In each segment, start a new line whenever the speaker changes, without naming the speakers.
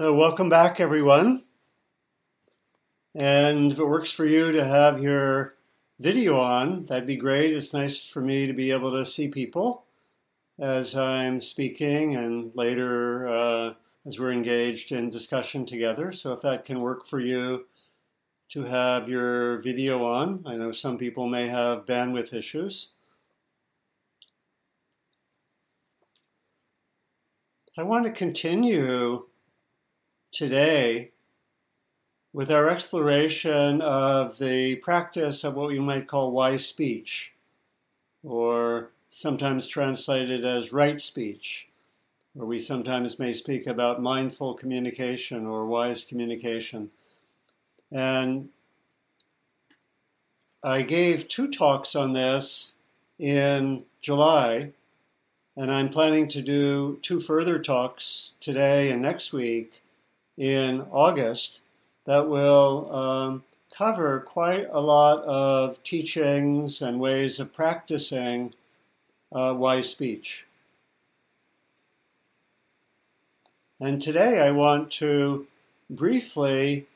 Uh, welcome back, everyone. And if it works for you to have your video on, that'd be great. It's nice for me to be able to see people as I'm speaking and later uh, as we're engaged in discussion together. So if that can work for you to have your video on, I know some people may have bandwidth issues. I want to continue today with our exploration of the practice of what we might call wise speech, or sometimes translated as right speech, or we sometimes may speak about mindful communication or wise communication. And I gave two talks on this in July, and I'm planning to do two further talks today and next week in August that will um, cover quite a lot of teachings and ways of practicing uh, wise speech. And today I want to briefly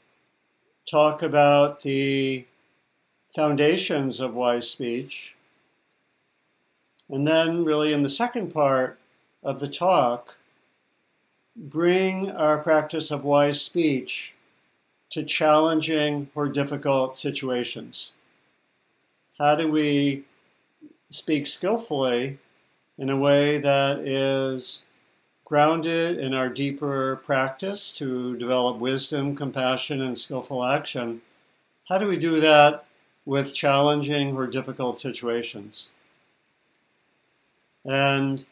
talk about the foundations of wise speech. And then, really, in the second part of the talk, bring our practice of wise speech to challenging or difficult situations? How do we speak skillfully in a way that is grounded in our deeper practice to develop wisdom, compassion, and skillful action? How do we do that with challenging or difficult situations? And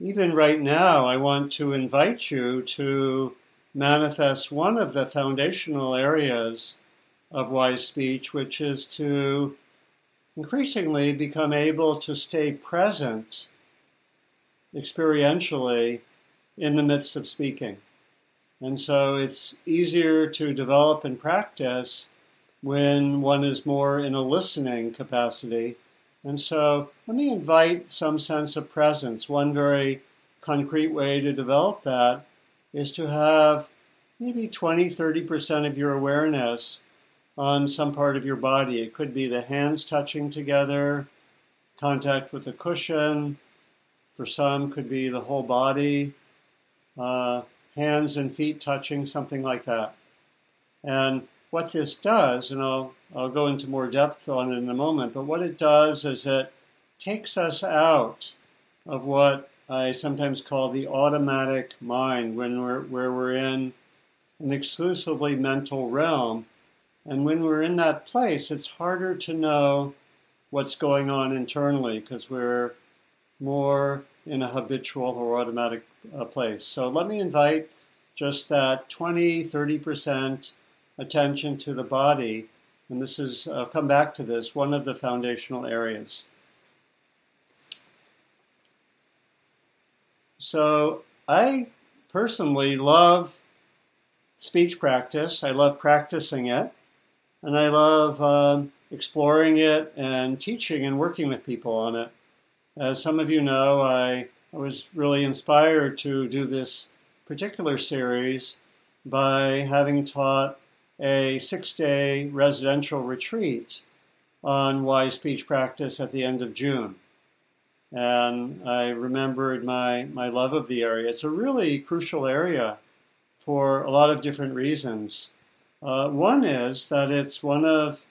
even right now, I want to invite you to manifest one of the foundational areas of wise speech, which is to increasingly become able to stay present experientially in the midst of speaking. And so it's easier to develop and practice when one is more in a listening capacity and so let me invite some sense of presence. One very concrete way to develop that is to have maybe 20, 30% of your awareness on some part of your body. It could be the hands touching together, contact with the cushion. For some, could be the whole body, uh, hands and feet touching, something like that. And what this does, and I'll, I'll go into more depth on it in a moment, but what it does is it takes us out of what I sometimes call the automatic mind, when we're, where we're in an exclusively mental realm. And when we're in that place, it's harder to know what's going on internally because we're more in a habitual or automatic uh, place. So let me invite just that 20, 30% attention to the body, and this is, I'll come back to this, one of the foundational areas. So I personally love speech practice. I love practicing it, and I love um, exploring it and teaching and working with people on it. As some of you know, I, I was really inspired to do this particular series by having taught a six day residential retreat on wise speech practice at the end of June. And I remembered my, my love of the area. It's a really crucial area for a lot of different reasons. Uh, one is that it's one of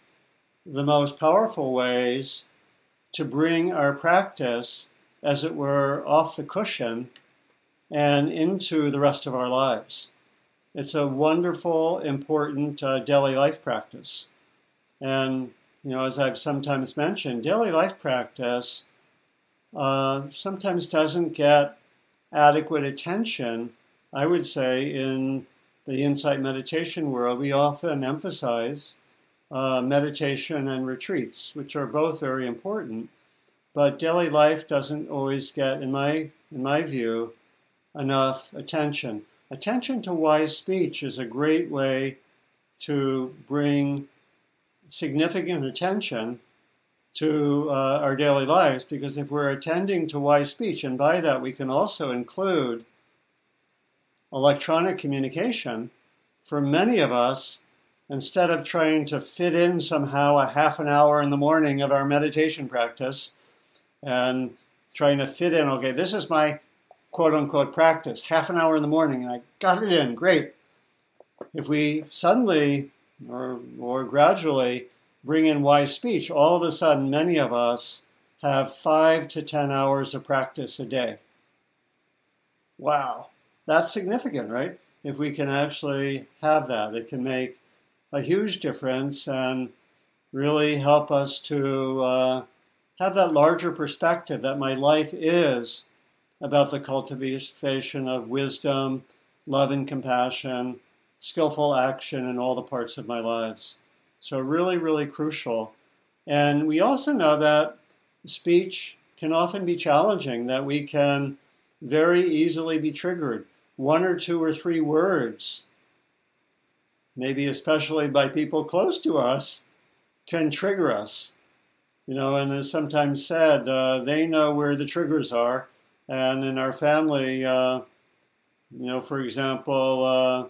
the most powerful ways to bring our practice, as it were, off the cushion and into the rest of our lives. It's a wonderful, important uh, daily life practice. And, you know, as I've sometimes mentioned, daily life practice uh, sometimes doesn't get adequate attention, I would say, in the insight meditation world. We often emphasize uh, meditation and retreats, which are both very important. But daily life doesn't always get, in my, in my view, enough attention. Attention to wise speech is a great way to bring significant attention to uh, our daily lives because if we're attending to wise speech, and by that we can also include electronic communication, for many of us, instead of trying to fit in somehow a half an hour in the morning of our meditation practice and trying to fit in, okay, this is my quote unquote practice, half an hour in the morning, and I got it in, great. If we suddenly or, or gradually bring in wise speech, all of a sudden, many of us have five to 10 hours of practice a day. Wow, that's significant, right? If we can actually have that, it can make a huge difference and really help us to uh, have that larger perspective that my life is about the cultivation of wisdom, love, and compassion, skillful action in all the parts of my lives. So, really, really crucial. And we also know that speech can often be challenging, that we can very easily be triggered. One or two or three words, maybe especially by people close to us, can trigger us. You know, and as sometimes said, uh, they know where the triggers are. And in our family, uh, you know, for example, uh,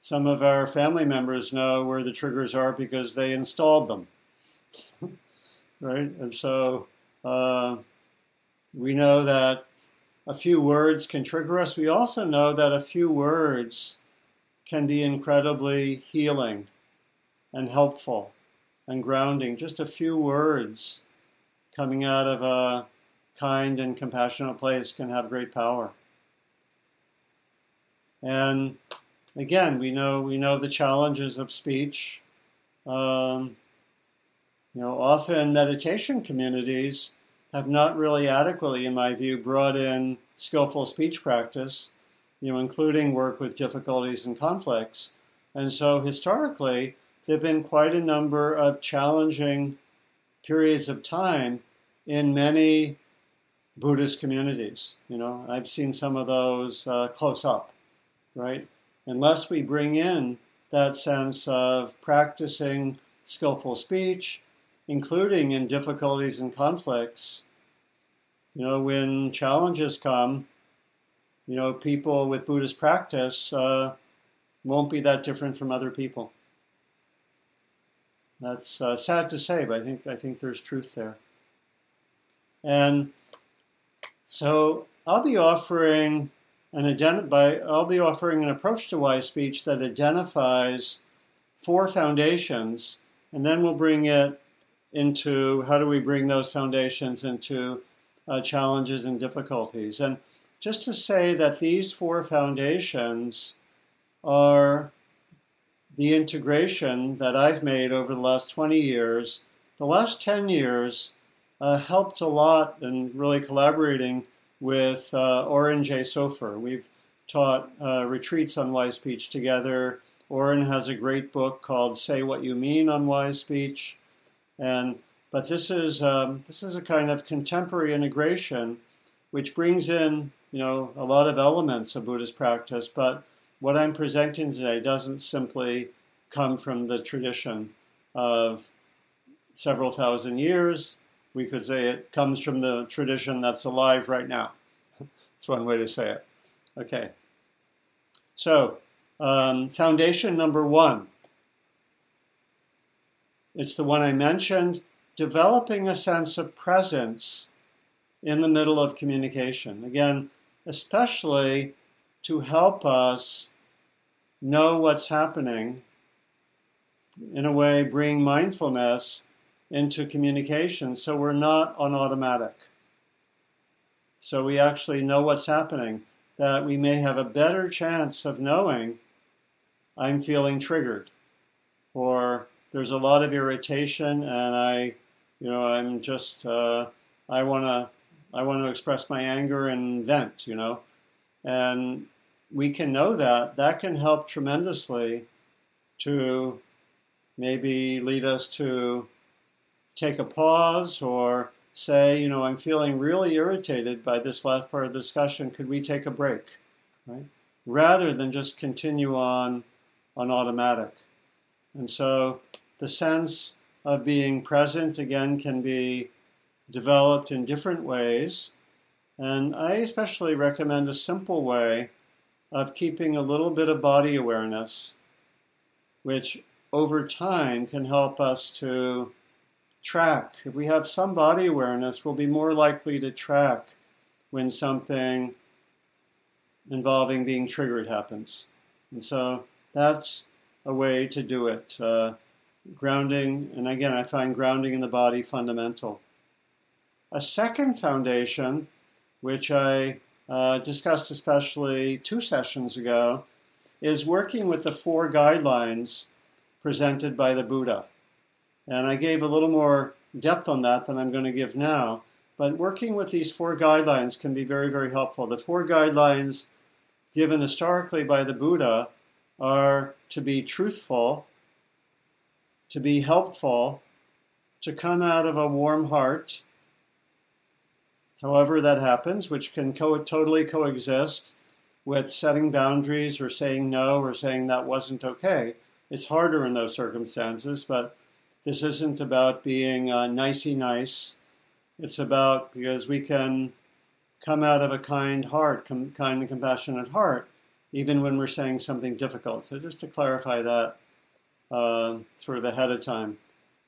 some of our family members know where the triggers are because they installed them. right? And so uh, we know that a few words can trigger us. We also know that a few words can be incredibly healing and helpful and grounding. Just a few words coming out of a kind and compassionate place can have great power. And again, we know we know the challenges of speech. Um, you know, often meditation communities have not really adequately, in my view, brought in skillful speech practice, you know, including work with difficulties and conflicts. And so historically, there have been quite a number of challenging periods of time in many Buddhist communities. You know, I've seen some of those uh, close up, right? unless we bring in that sense of practicing skillful speech, including in difficulties and conflicts. You know, when challenges come, you know, people with Buddhist practice uh, won't be that different from other people. That's uh, sad to say, but I think I think there's truth there. And so I'll be offering and identi- by, I'll be offering an approach to wise speech that identifies four foundations, and then we'll bring it into how do we bring those foundations into uh, challenges and difficulties. And just to say that these four foundations are the integration that I've made over the last 20 years. The last 10 years uh, helped a lot in really collaborating with uh, Oren J. Sofer. We've taught uh, retreats on wise speech together. Oren has a great book called "Say What You Mean" on wise speech, and but this is um, this is a kind of contemporary integration, which brings in you know a lot of elements of Buddhist practice. But what I'm presenting today doesn't simply come from the tradition of several thousand years we could say it comes from the tradition that's alive right now. that's one way to say it. Okay. So, um, foundation number one. It's the one I mentioned developing a sense of presence in the middle of communication. Again, especially to help us know what's happening, in a way, bring mindfulness into communication so we're not on automatic. So we actually know what's happening, that we may have a better chance of knowing I'm feeling triggered or there's a lot of irritation and I, you know, I'm just, uh, I want to, I want to express my anger and vent, you know, and we can know that. That can help tremendously to maybe lead us to take a pause or say, you know, I'm feeling really irritated by this last part of the discussion. Could we take a break? Right? Rather than just continue on on automatic. And so the sense of being present again can be developed in different ways. And I especially recommend a simple way of keeping a little bit of body awareness, which over time can help us to track. If we have some body awareness, we'll be more likely to track when something involving being triggered happens. And so that's a way to do it. Uh, grounding, and again, I find grounding in the body fundamental. A second foundation, which I uh, discussed especially two sessions ago, is working with the four guidelines presented by the Buddha. And I gave a little more depth on that than I'm going to give now. But working with these four guidelines can be very, very helpful. The four guidelines given historically by the Buddha are to be truthful, to be helpful, to come out of a warm heart, however that happens, which can co- totally coexist with setting boundaries or saying no or saying that wasn't okay. It's harder in those circumstances, but this isn't about being uh, nicey nice. It's about because we can come out of a kind heart, com- kind and compassionate heart, even when we're saying something difficult. So just to clarify that uh, sort of ahead of time.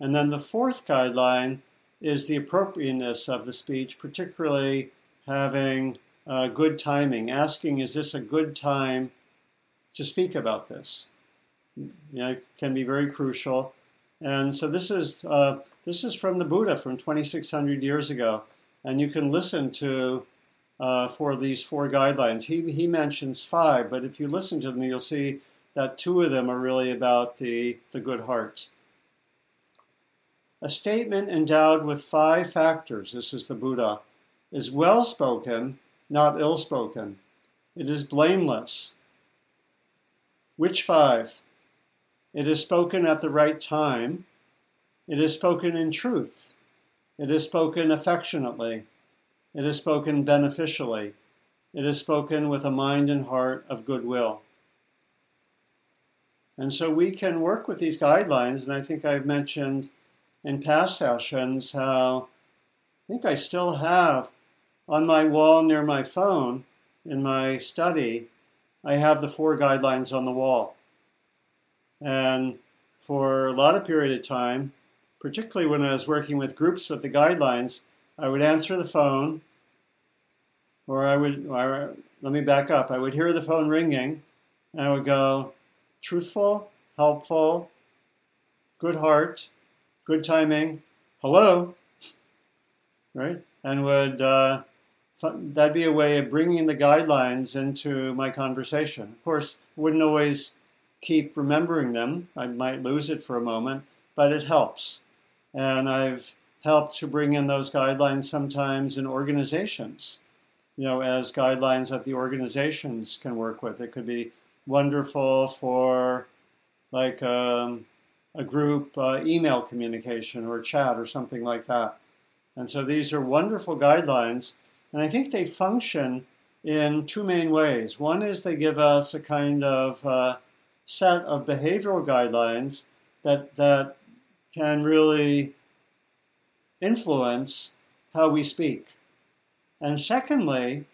And then the fourth guideline is the appropriateness of the speech, particularly having uh, good timing, asking, is this a good time to speak about this? You know, can be very crucial. And so this is uh, this is from the Buddha from 2,600 years ago, and you can listen to uh, for these four guidelines. He he mentions five, but if you listen to them, you'll see that two of them are really about the the good heart. A statement endowed with five factors. This is the Buddha. Is well spoken, not ill spoken. It is blameless. Which five? It is spoken at the right time. It is spoken in truth. It is spoken affectionately. It is spoken beneficially. It is spoken with a mind and heart of goodwill. And so we can work with these guidelines, and I think I've mentioned in past sessions how I think I still have on my wall near my phone in my study, I have the four guidelines on the wall. And for a lot of period of time, particularly when I was working with groups with the guidelines, I would answer the phone, or I would, or, let me back up, I would hear the phone ringing, and I would go, truthful, helpful, good heart, good timing, hello, right? And would, uh, that'd be a way of bringing the guidelines into my conversation. Of course, wouldn't always keep remembering them. I might lose it for a moment, but it helps. And I've helped to bring in those guidelines sometimes in organizations, you know, as guidelines that the organizations can work with. It could be wonderful for like um, a group uh, email communication or chat or something like that. And so these are wonderful guidelines, and I think they function in two main ways. One is they give us a kind of uh, set of behavioral guidelines that, that can really influence how we speak. And secondly,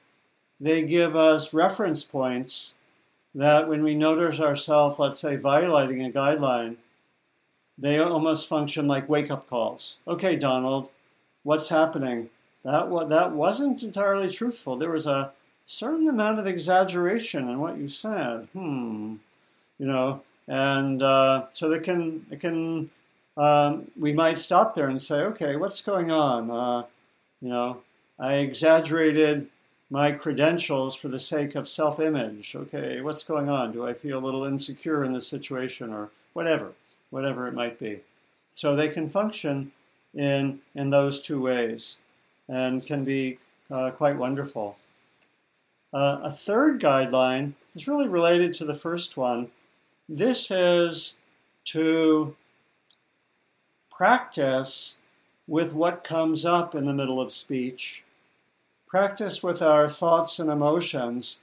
they give us reference points that when we notice ourselves, let's say, violating a guideline, they almost function like wake up calls. Okay, Donald, what's happening? That, that wasn't entirely truthful. There was a certain amount of exaggeration in what you said. Hmm you know, and uh, so they can it can um, we might stop there and say, okay, what's going on? Uh, you know, I exaggerated my credentials for the sake of self-image. Okay, what's going on? Do I feel a little insecure in this situation, or whatever, whatever it might be? So they can function in in those two ways, and can be uh, quite wonderful. Uh, a third guideline is really related to the first one, this is to practice with what comes up in the middle of speech, practice with our thoughts and emotions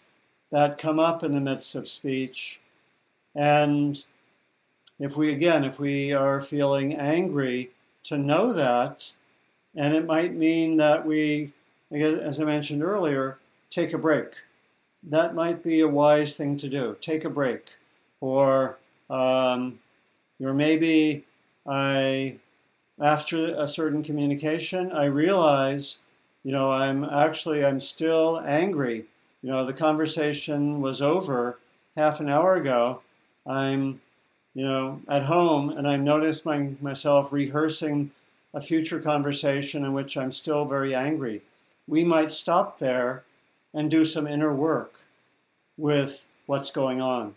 that come up in the midst of speech. And if we, again, if we are feeling angry, to know that, and it might mean that we, as I mentioned earlier, take a break that might be a wise thing to do. Take a break. Or, um, or maybe I, after a certain communication, I realize, you know, I'm actually, I'm still angry. You know, the conversation was over half an hour ago. I'm, you know, at home and I notice my, myself rehearsing a future conversation in which I'm still very angry. We might stop there and do some inner work with what's going on.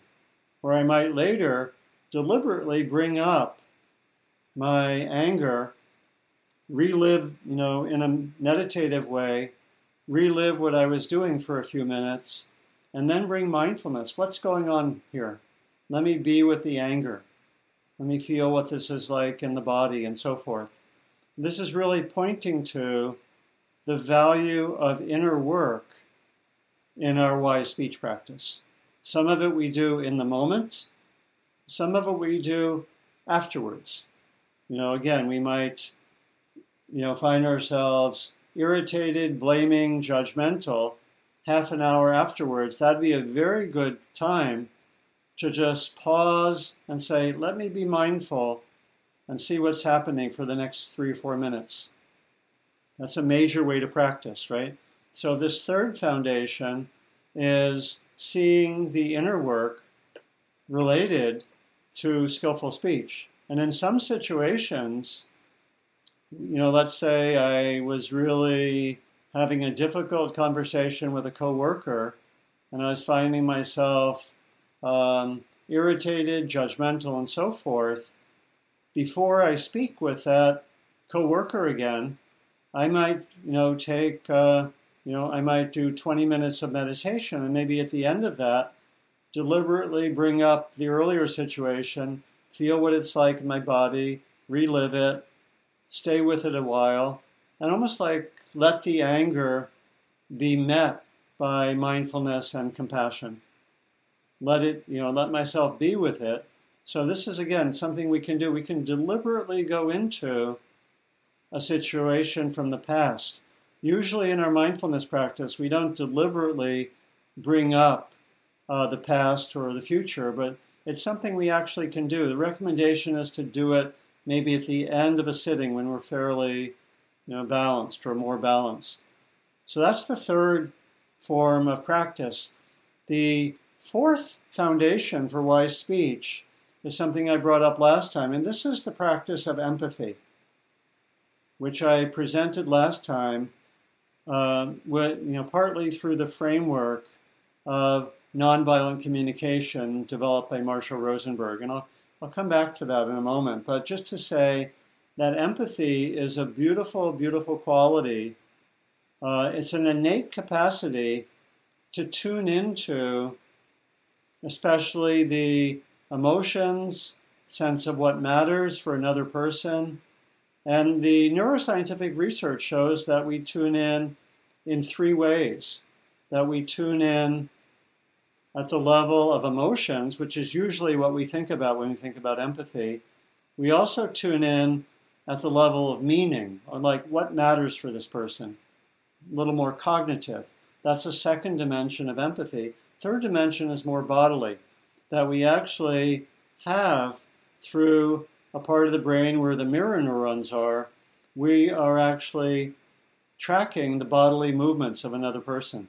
Or I might later deliberately bring up my anger, relive, you know, in a meditative way, relive what I was doing for a few minutes, and then bring mindfulness. What's going on here? Let me be with the anger. Let me feel what this is like in the body and so forth. This is really pointing to the value of inner work in our wise speech practice. Some of it we do in the moment, some of it we do afterwards. You know, again, we might, you know, find ourselves irritated, blaming, judgmental half an hour afterwards. That'd be a very good time to just pause and say, let me be mindful and see what's happening for the next three or four minutes. That's a major way to practice, right? So, this third foundation is seeing the inner work related to skillful speech. And in some situations, you know, let's say I was really having a difficult conversation with a coworker and I was finding myself um, irritated, judgmental, and so forth. Before I speak with that coworker again, I might, you know, take, uh, you know, I might do 20 minutes of meditation, and maybe at the end of that, deliberately bring up the earlier situation, feel what it's like in my body, relive it, stay with it a while, and almost like let the anger be met by mindfulness and compassion. Let it, you know, let myself be with it. So, this is again something we can do. We can deliberately go into a situation from the past. Usually, in our mindfulness practice, we don't deliberately bring up uh, the past or the future, but it's something we actually can do. The recommendation is to do it maybe at the end of a sitting when we're fairly you know, balanced or more balanced. So that's the third form of practice. The fourth foundation for wise speech is something I brought up last time, and this is the practice of empathy, which I presented last time, uh, with, you know, partly through the framework of nonviolent communication developed by Marshall Rosenberg. And I'll, I'll come back to that in a moment. But just to say that empathy is a beautiful, beautiful quality. Uh, it's an innate capacity to tune into, especially the emotions, sense of what matters for another person. And the neuroscientific research shows that we tune in in three ways that we tune in at the level of emotions, which is usually what we think about when we think about empathy. We also tune in at the level of meaning, or like what matters for this person, a little more cognitive. That's a second dimension of empathy. Third dimension is more bodily, that we actually have through a part of the brain where the mirror neurons are, we are actually tracking the bodily movements of another person.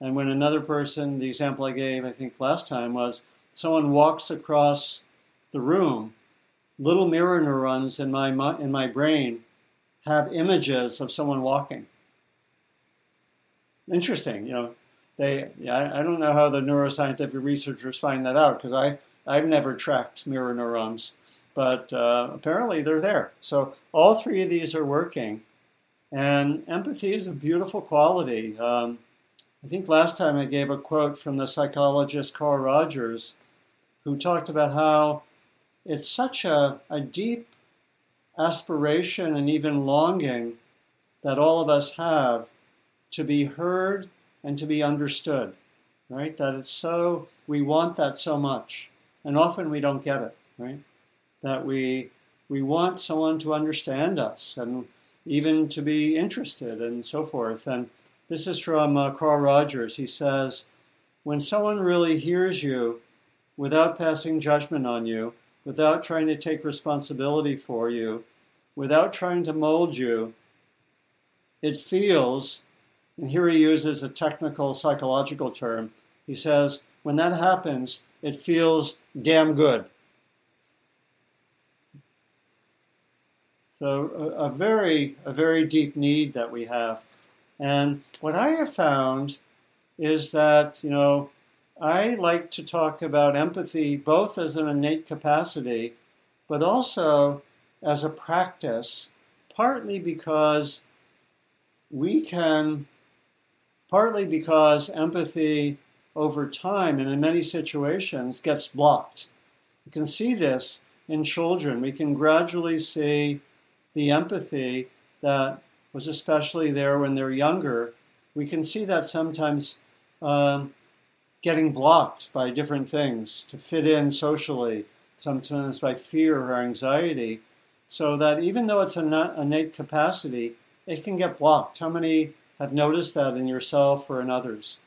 And when another person, the example I gave, I think last time, was someone walks across the room, little mirror neurons in my, in my brain have images of someone walking. Interesting, you know. They, I, I don't know how the neuroscientific researchers find that out because I, I've never tracked mirror neurons, but uh, apparently they're there. So all three of these are working, and empathy is a beautiful quality. Um, I think last time I gave a quote from the psychologist Carl Rogers, who talked about how it's such a, a deep aspiration and even longing that all of us have to be heard and to be understood, right? That it's so, we want that so much. And often we don't get it, right? That we, we want someone to understand us and even to be interested and so forth. And this is from uh, Carl Rogers. He says, when someone really hears you without passing judgment on you, without trying to take responsibility for you, without trying to mold you, it feels, and here he uses a technical psychological term, he says, when that happens, it feels damn good. So a, a, very, a very deep need that we have. And what I have found is that, you know, I like to talk about empathy both as an innate capacity, but also as a practice, partly because we can, partly because empathy over time and in many situations gets blocked. You can see this in children. We can gradually see the empathy that was especially there when they're younger. We can see that sometimes um, getting blocked by different things to fit in socially, sometimes by fear or anxiety, so that even though it's an innate capacity, it can get blocked. How many have noticed that in yourself or in others?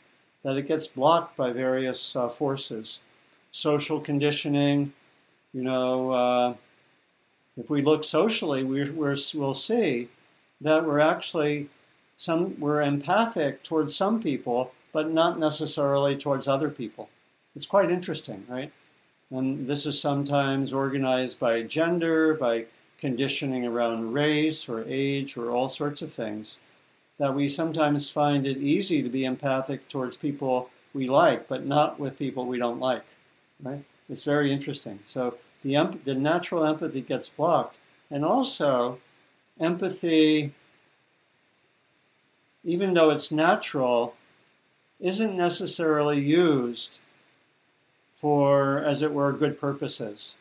That it gets blocked by various uh, forces, social conditioning. You know, uh, if we look socially, we we'll see that we're actually some we're empathic towards some people, but not necessarily towards other people. It's quite interesting, right? And this is sometimes organized by gender, by conditioning around race or age or all sorts of things. That we sometimes find it easy to be empathic towards people we like, but not with people we don't like, right? It's very interesting. So the, the natural empathy gets blocked. And also, empathy, even though it's natural, isn't necessarily used for, as it were, good purposes.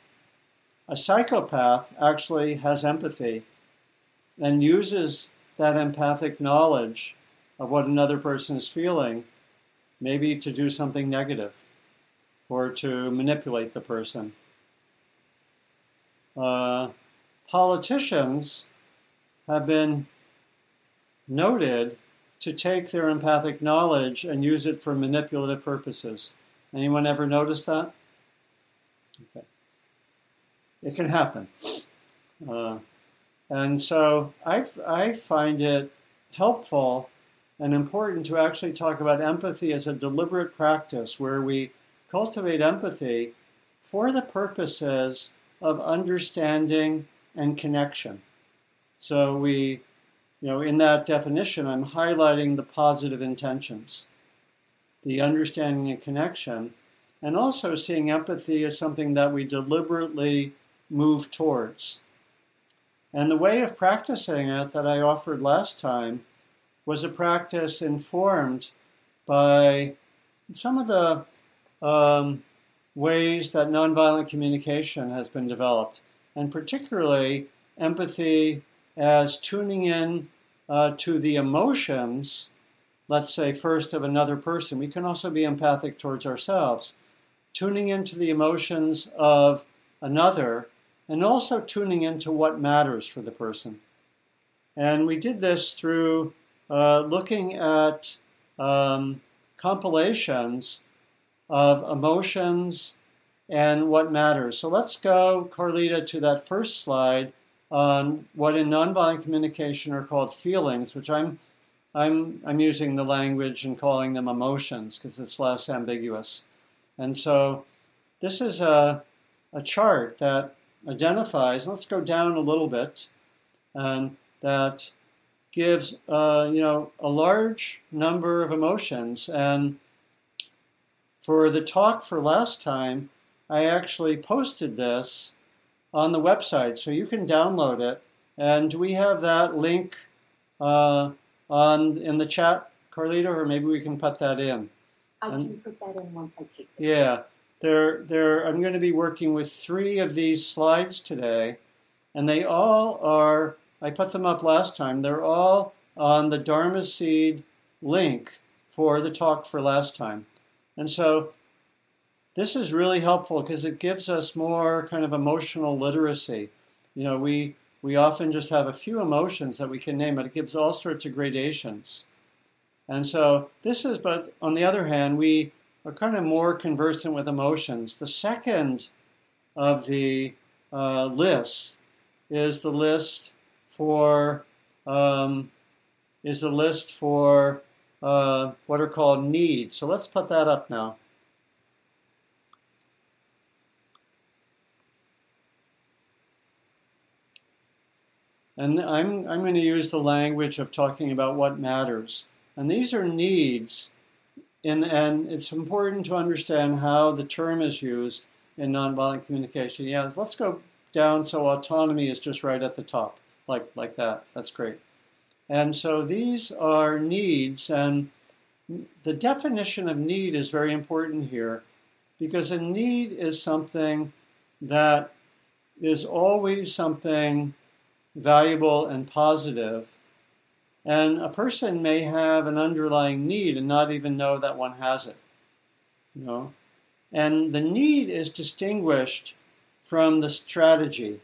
A psychopath actually has empathy and uses that empathic knowledge of what another person is feeling, maybe to do something negative or to manipulate the person. Uh, politicians have been noted to take their empathic knowledge and use it for manipulative purposes. Anyone ever notice that? Okay. It can happen. Uh, and so I, I find it helpful and important to actually talk about empathy as a deliberate practice where we cultivate empathy for the purposes of understanding and connection. So we you know, in that definition, I'm highlighting the positive intentions, the understanding and connection, and also seeing empathy as something that we deliberately move towards. And the way of practicing it that I offered last time was a practice informed by some of the um, ways that nonviolent communication has been developed, and particularly empathy as tuning in uh, to the emotions, let's say first of another person. We can also be empathic towards ourselves, tuning into the emotions of another, and also tuning into what matters for the person. And we did this through uh, looking at um, compilations of emotions and what matters. So let's go, Carlita, to that first slide on what in nonviolent communication are called feelings, which I'm I'm I'm using the language and calling them emotions because it's less ambiguous. And so this is a a chart that identifies. Let's go down a little bit, and that gives uh, you know a large number of emotions. And for the talk for last time, I actually posted this on the website, so you can download it. And we have that link uh, on in the chat, Carlita, or maybe we can put that in.
I and, can put that in once I take this.
Yeah, there, there. I'm going to be working with three of these slides today, and they all are. I put them up last time. They're all on the Dharma Seed link for the talk for last time, and so this is really helpful because it gives us more kind of emotional literacy. You know, we we often just have a few emotions that we can name, but it gives all sorts of gradations. And so this is, but on the other hand, we are kind of more conversant with emotions. The second of the uh, lists is the list for um, is the list for uh, what are called needs. So let's put that up now. And I'm, I'm going to use the language of talking about what matters. And these are needs, and, and it's important to understand how the term is used in nonviolent communication. Yeah, let's go down so autonomy is just right at the top, like, like that. That's great. And so these are needs, and the definition of need is very important here because a need is something that is always something valuable and positive. And a person may have an underlying need and not even know that one has it. You know? And the need is distinguished from the strategy.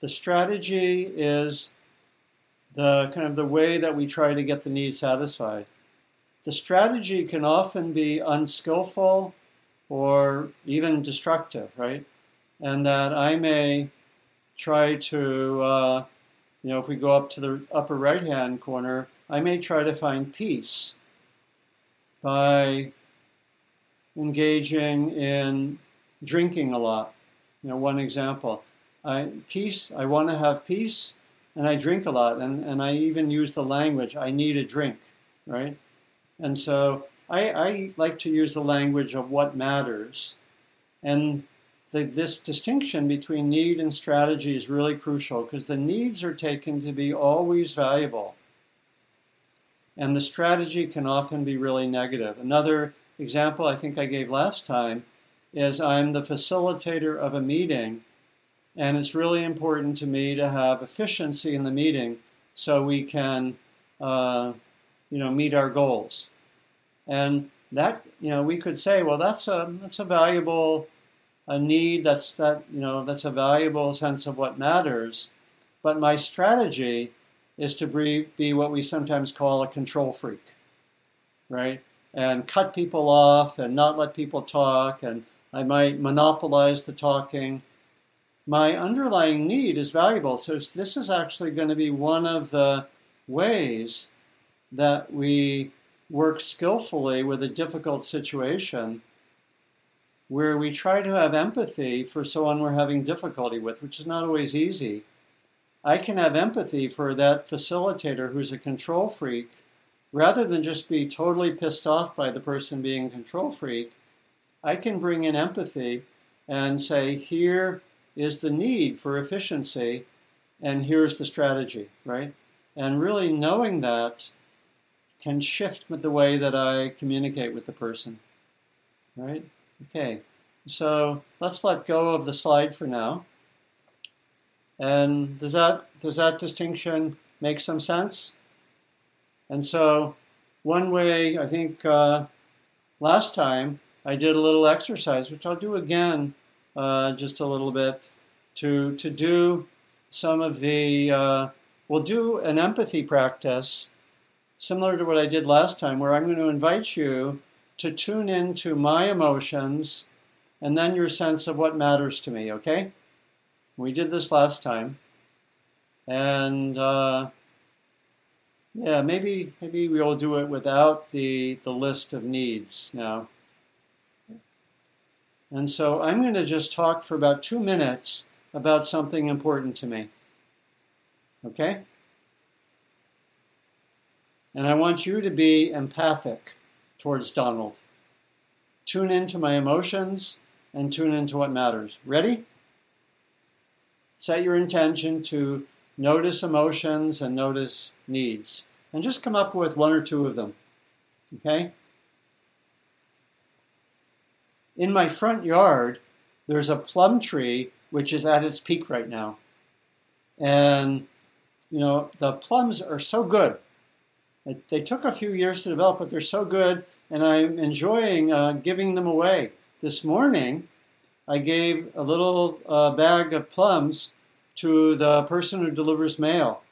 The strategy is the kind of the way that we try to get the need satisfied. The strategy can often be unskillful or even destructive, right? And that I may try to, uh, you know, if we go up to the upper right hand corner, I may try to find peace by engaging in drinking a lot. You know, one example. I, peace, I want to have peace, and I drink a lot, and, and I even use the language, I need a drink, right? And so I, I like to use the language of what matters. And the, this distinction between need and strategy is really crucial because the needs are taken to be always valuable. And the strategy can often be really negative. Another example I think I gave last time is I'm the facilitator of a meeting, and it's really important to me to have efficiency in the meeting so we can, uh, you know, meet our goals. And that, you know, we could say, well, that's a that's a valuable a need that's that you know that's a valuable sense of what matters. But my strategy is to be, be what we sometimes call a control freak, right? And cut people off and not let people talk, and I might monopolize the talking. My underlying need is valuable, so this is actually going to be one of the ways that we work skillfully with a difficult situation where we try to have empathy for someone we're having difficulty with, which is not always easy. I can have empathy for that facilitator who's a control freak rather than just be totally pissed off by the person being a control freak. I can bring in empathy and say, here is the need for efficiency, and here's the strategy, right? And really knowing that can shift the way that I communicate with the person, right? Okay, so let's let go of the slide for now. And does that, does that distinction make some sense? And so one way, I think uh, last time I did a little exercise, which I'll do again uh, just a little bit, to, to do some of the, uh, we'll do an empathy practice similar to what I did last time, where I'm going to invite you to tune into my emotions and then your sense of what matters to me, okay? We did this last time. And uh, yeah, maybe maybe we'll do it without the, the list of needs now. And so I'm going to just talk for about two minutes about something important to me. Okay? And I want you to be empathic towards Donald. Tune into my emotions and tune into what matters. Ready? Set your intention to notice emotions and notice needs. And just come up with one or two of them. Okay? In my front yard, there's a plum tree which is at its peak right now. And, you know, the plums are so good. They took a few years to develop, but they're so good, and I'm enjoying uh, giving them away. This morning, I gave a little uh, bag of plums to the person who delivers mail,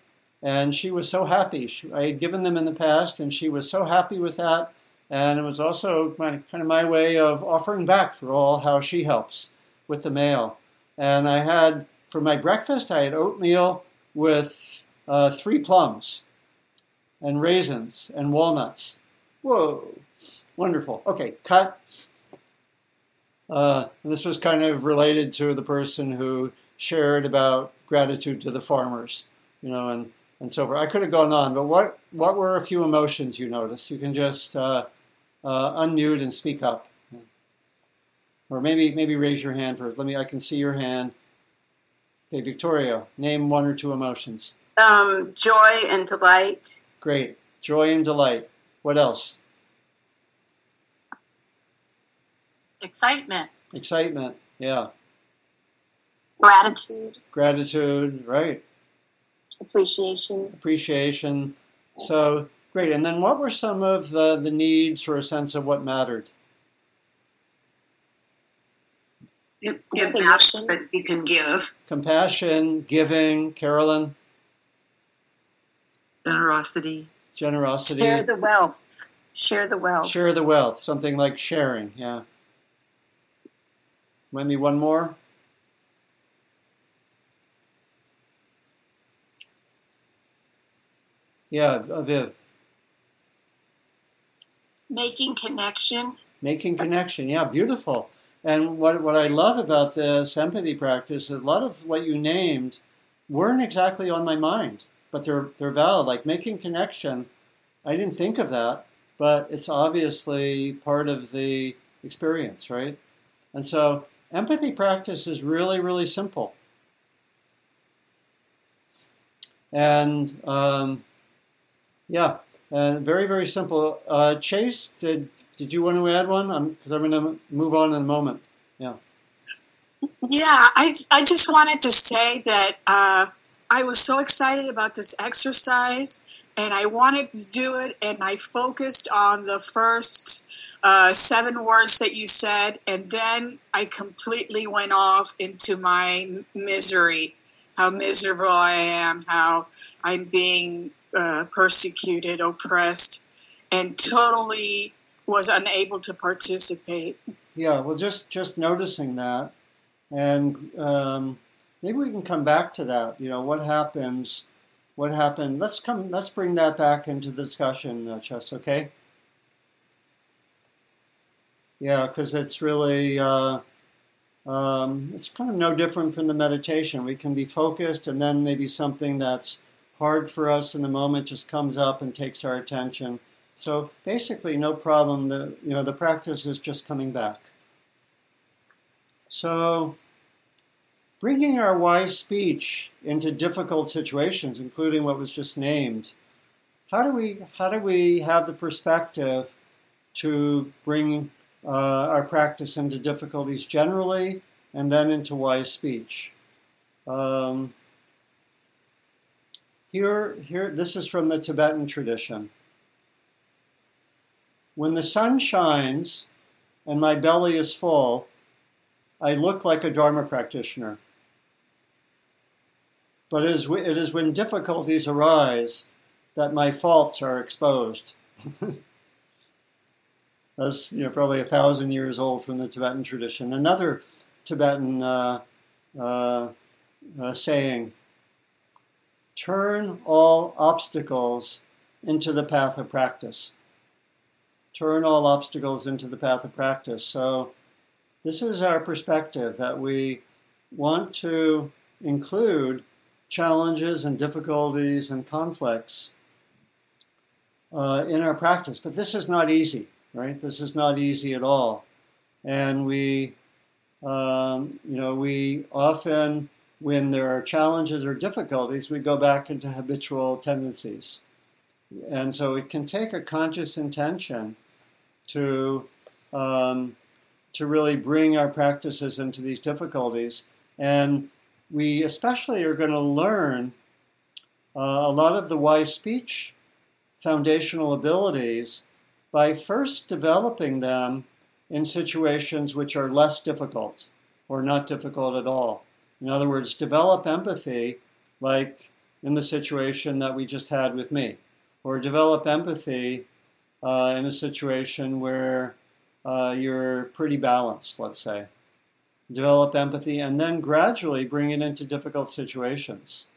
and she was so happy. She, I had given them in the past, and she was so happy with that. And it was also my, kind of my way of offering back for all how she helps with the mail. And I had, for my breakfast, I had oatmeal with uh, three plums and raisins and walnuts. Whoa, wonderful. Okay, cut. Uh, this was kind of related to the person who shared about gratitude to the farmers, you know, and, and so forth. I could have gone on, but what, what were a few emotions you noticed? You can just uh, uh, unmute and speak up. Or maybe maybe raise your hand first. Let me I can see your hand. Okay, Victoria, name one or two emotions.
Um, joy and delight.
Great. Joy and delight. What else?
Excitement.
Excitement. Yeah.
Gratitude.
Gratitude, right.
Appreciation.
Appreciation. So great. And then what were some of the, the needs or a sense of what mattered?
It, it matters that you can give.
Compassion, giving, Carolyn.
Generosity.
Generosity.
Share the wealth. Share the wealth.
Share the wealth. Something like sharing, yeah. Maybe one more. Yeah, Viv.
Making connection.
Making connection, yeah, beautiful. And what, what I love about this empathy practice a lot of what you named weren't exactly on my mind, but they're, they're valid. Like making connection, I didn't think of that, but it's obviously part of the experience, right? And so empathy practice is really, really simple. And um, yeah, and very, very simple. Uh, Chase, did, did you want to add one? Because I'm, I'm going to move on in a moment. Yeah.
Yeah, I, I just wanted to say that uh, I was so excited about this exercise and I wanted to do it and I focused on the first uh, seven words that you said and then I completely went off into my misery, how miserable I am, how I'm being uh, persecuted, oppressed, and totally was unable to participate.
Yeah, well, just just noticing that, and um, maybe we can come back to that. You know, what happens? What happened? Let's come. Let's bring that back into the discussion, uh, Chess. Okay. Yeah, because it's really uh, um, it's kind of no different from the meditation. We can be focused, and then maybe something that's hard for us in the moment just comes up and takes our attention. So basically, no problem. The you know the practice is just coming back. So bringing our wise speech into difficult situations, including what was just named, how do we how do we have the perspective to bring uh, our practice into difficulties generally, and then into wise speech? Um, here, here, this is from the Tibetan tradition. When the sun shines and my belly is full, I look like a Dharma practitioner. But it is, it is when difficulties arise that my faults are exposed. That's you know, probably a thousand years old from the Tibetan tradition. Another Tibetan uh, uh, uh, saying turn all obstacles into the path of practice turn all obstacles into the path of practice. So, this is our perspective that we want to include challenges and difficulties and conflicts uh, in our practice. But this is not easy, right? This is not easy at all. And we, um, you know, we often, when there are challenges or difficulties, we go back into habitual tendencies. And so it can take a conscious intention to um, to really bring our practices into these difficulties. And we especially are going to learn uh, a lot of the wise speech foundational abilities by first developing them in situations which are less difficult or not difficult at all. In other words, develop empathy like in the situation that we just had with me, or develop empathy uh, in a situation where uh, you're pretty balanced, let's say. Develop empathy and then gradually bring it into difficult situations.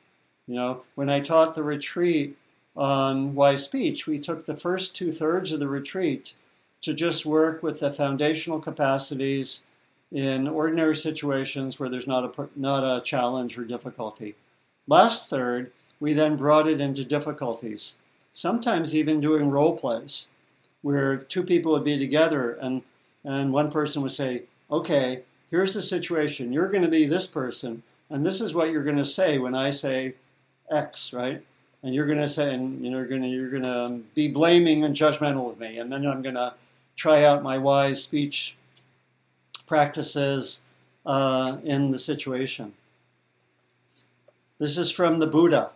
You know, when I taught the retreat on wise speech, we took the first two thirds of the retreat to just work with the foundational capacities in ordinary situations where there's not a, not a challenge or difficulty. Last third, we then brought it into difficulties, sometimes even doing role plays where two people would be together and, and one person would say, Okay, here's the situation. You're going to be this person, and this is what you're going to say when I say X, right? And you're going to say, and you're going to you're going to be blaming and judgmental of me, and then I'm going to try out my wise speech practices uh, in the situation. This is from the Buddha.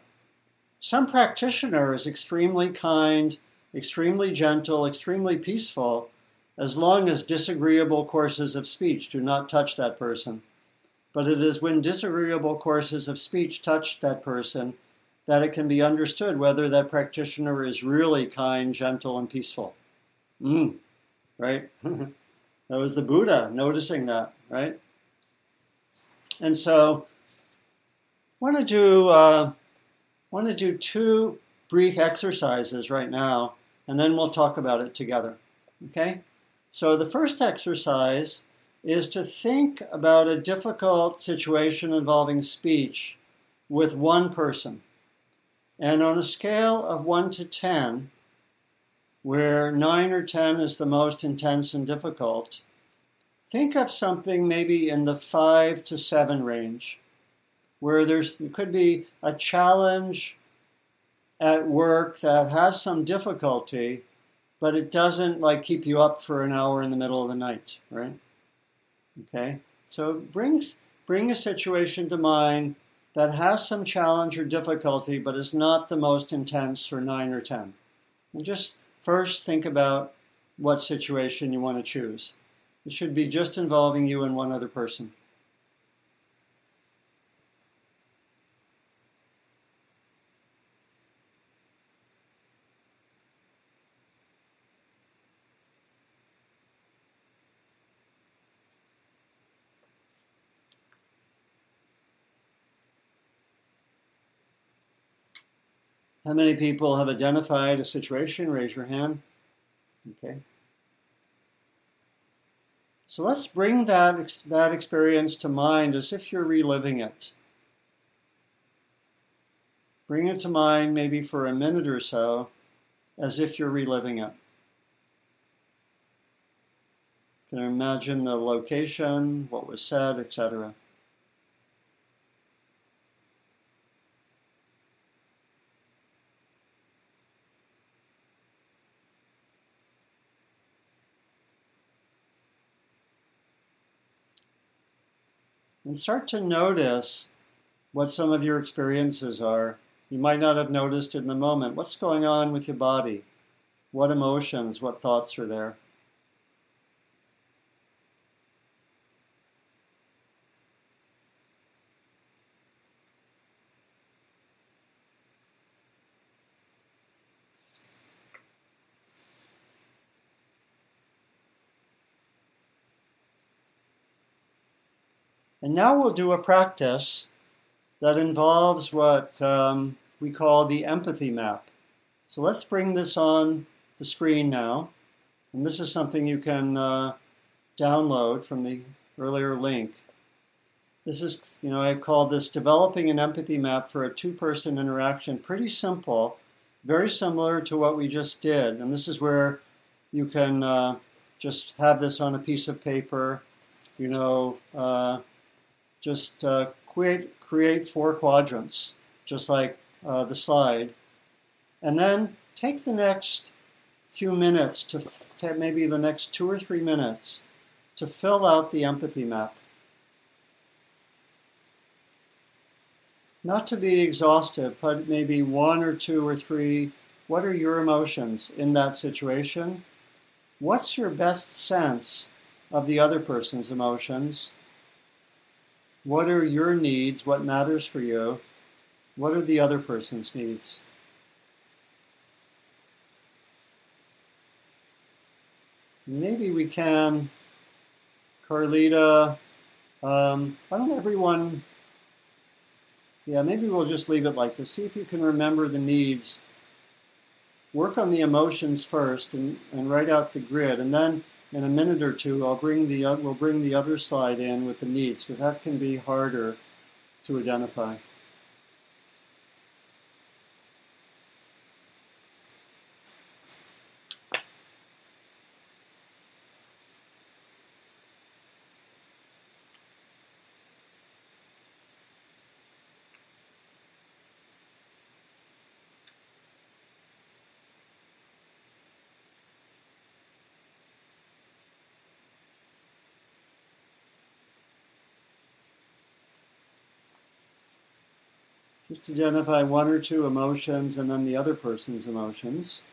Some practitioner is extremely kind, extremely gentle, extremely peaceful, as long as disagreeable courses of speech do not touch that person. But it is when disagreeable courses of speech touch that person that it can be understood whether that practitioner is really kind, gentle, and peaceful. Mm, right? that was the Buddha noticing that, right? And so, I want to do uh, want to do two brief exercises right now, and then we'll talk about it together. Okay? So the first exercise is to think about a difficult situation involving speech with one person. And on a scale of 1 to 10, where 9 or 10 is the most intense and difficult, think of something maybe in the 5 to 7 range, where there's there could be a challenge at work that has some difficulty, but it doesn't like keep you up for an hour in the middle of the night, right? Okay, so brings bring a situation to mind that has some challenge or difficulty, but is not the most intense or nine or ten. And just first think about what situation you want to choose. It should be just involving you and one other person. How many people have identified a situation? Raise your hand. Okay. So let's bring that, that experience to mind as if you're reliving it. Bring it to mind maybe for a minute or so as if you're reliving it. You can imagine the location, what was said, etc. and start to notice what some of your experiences are. You might not have noticed in the moment. What's going on with your body? What emotions, what thoughts are there? And now we'll do a practice that involves what um, we call the empathy map. So let's bring this on the screen now. And this is something you can uh, download from the earlier link. This is, you know, I've called this developing an empathy map for a two person interaction. Pretty simple, very similar to what we just did. And this is where you can uh, just have this on a piece of paper, you know, uh, just uh, create, create four quadrants, just like uh, the slide. And then take the next few minutes to, f- maybe the next two or three minutes to fill out the empathy map. Not to be exhaustive, but maybe one or two or three. What are your emotions in that situation? What's your best sense of the other person's emotions? What are your needs? What matters for you? What are the other person's needs? maybe we can, Carlita, um, why don't everyone, yeah, maybe we'll just leave it like this. See if you can remember the needs. Work on the emotions first and, and write out the grid. And then in a minute or two, I'll bring the, we'll bring the other slide in with the needs because that can be harder to identify. Just identify one or two emotions and then the other person's emotions.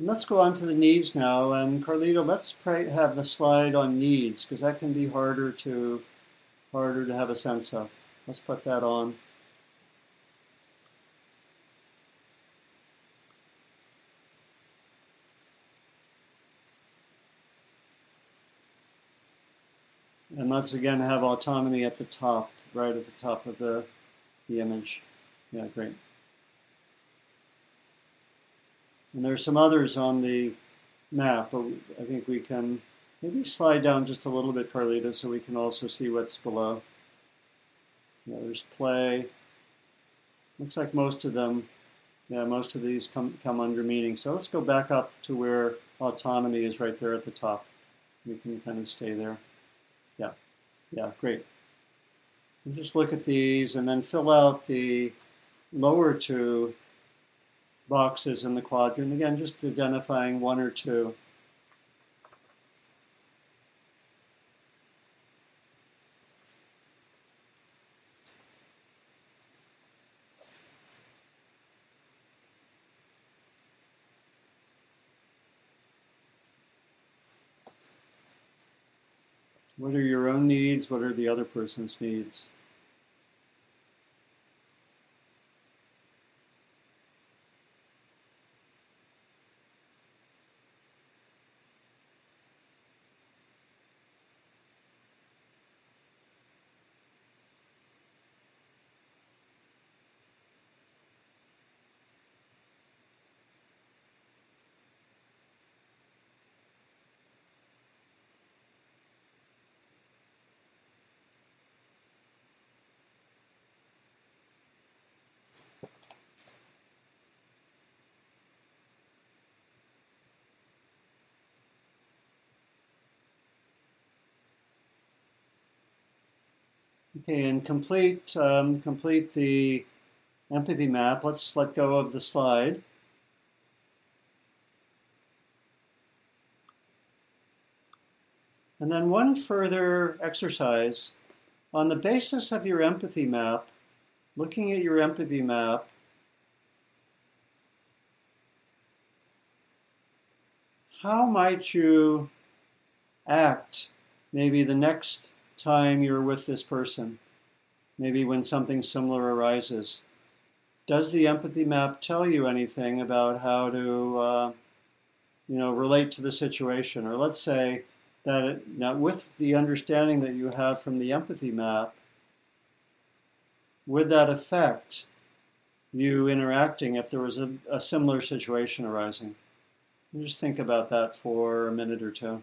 Let's go on to the needs now. And Carlita, let's pray, have the slide on needs because that can be harder to harder to have a sense of. Let's put that on. And let's again have autonomy at the top, right at the top of the, the image. Yeah, great. And there are some others on the map, but I think we can maybe slide down just a little bit, Carlita, so we can also see what's below. There's play. Looks like most of them, yeah, most of these come, come under meaning. So let's go back up to where autonomy is right there at the top. We can kind of stay there. Yeah, yeah, great. And just look at these and then fill out the lower two boxes in the quadrant. Again, just identifying one or two. What are your own needs? What are the other person's needs? Okay, and complete um, complete the empathy map. Let's let go of the slide. And then one further exercise. On the basis of your empathy map, looking at your empathy map, how might you act maybe the next time you're with this person, maybe when something similar arises. Does the empathy map tell you anything about how to, uh, you know, relate to the situation? Or let's say that it, now with the understanding that you have from the empathy map, would that affect you interacting if there was a, a similar situation arising? Just think about that for a minute or two.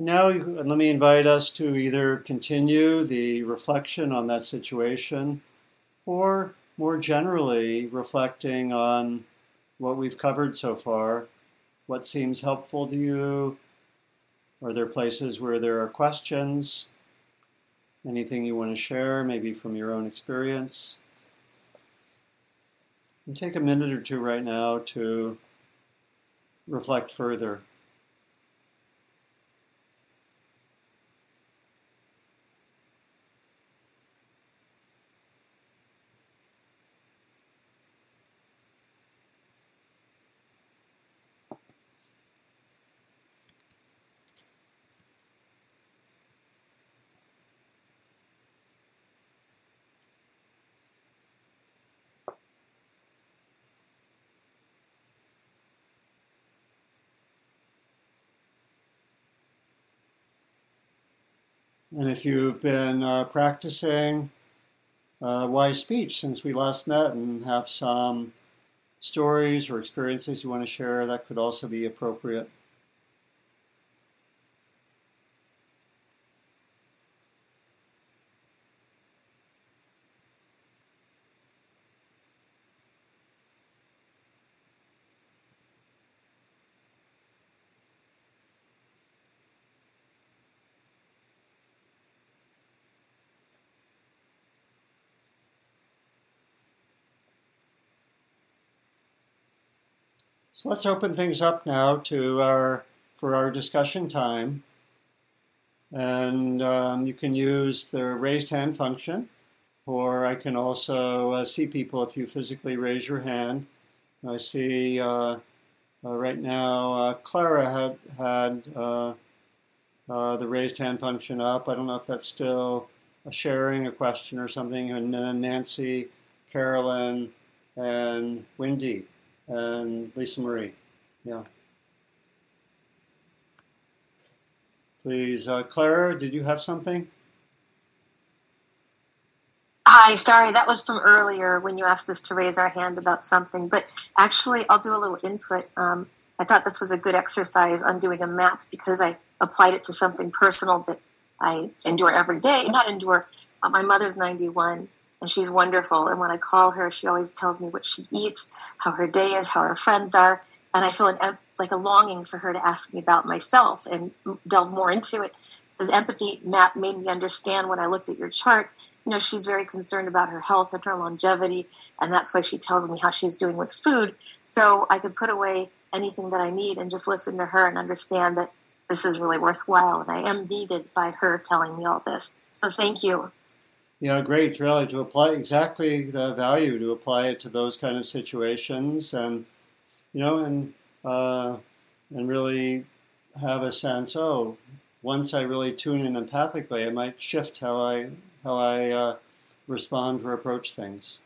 Now, let me invite us to either continue the reflection on that situation or more generally reflecting on what we've covered so far. What seems helpful to you? Are there places where there are questions? Anything you want to share, maybe from your own experience? And take a minute or two right now to reflect further. And if you've been uh, practicing uh, wise speech since we last met and have some stories or experiences you want to share, that could also be appropriate. So let's open things up now to our for our discussion time. And um, you can use the raised hand function, or I can also uh, see people if you physically raise your hand. I see uh, uh, right now uh, Clara had had uh, uh, the raised hand function up. I don't know if that's still a sharing a question or something. And then Nancy, Carolyn, and Wendy and Lisa Marie. Yeah. Please, uh, Clara, did you have something?
Hi, sorry, that was from earlier when you asked us to raise our hand about something. But actually, I'll do a little input. Um, I thought this was a good exercise on doing a map because I applied it to something personal that I endure every day. Not endure. Uh, my mother's 91, and she's wonderful. And when I call her, she always tells me what she eats, how her day is, how her friends are, and I feel an, like a longing for her to ask me about myself and delve more into it. The empathy map made me understand when I looked at your chart. You know, she's very concerned about her health and her longevity, and that's why she tells me how she's doing with food. So I could put away anything that I need and just listen to her and understand that this is really worthwhile, and I am needed by her telling me all this. So thank you
you know, great, really, to apply exactly the value to apply it to those kind of situations, and you know, and uh, and really have a sense. Oh, once I really tune in empathically, it might shift how I how I uh, respond or approach things.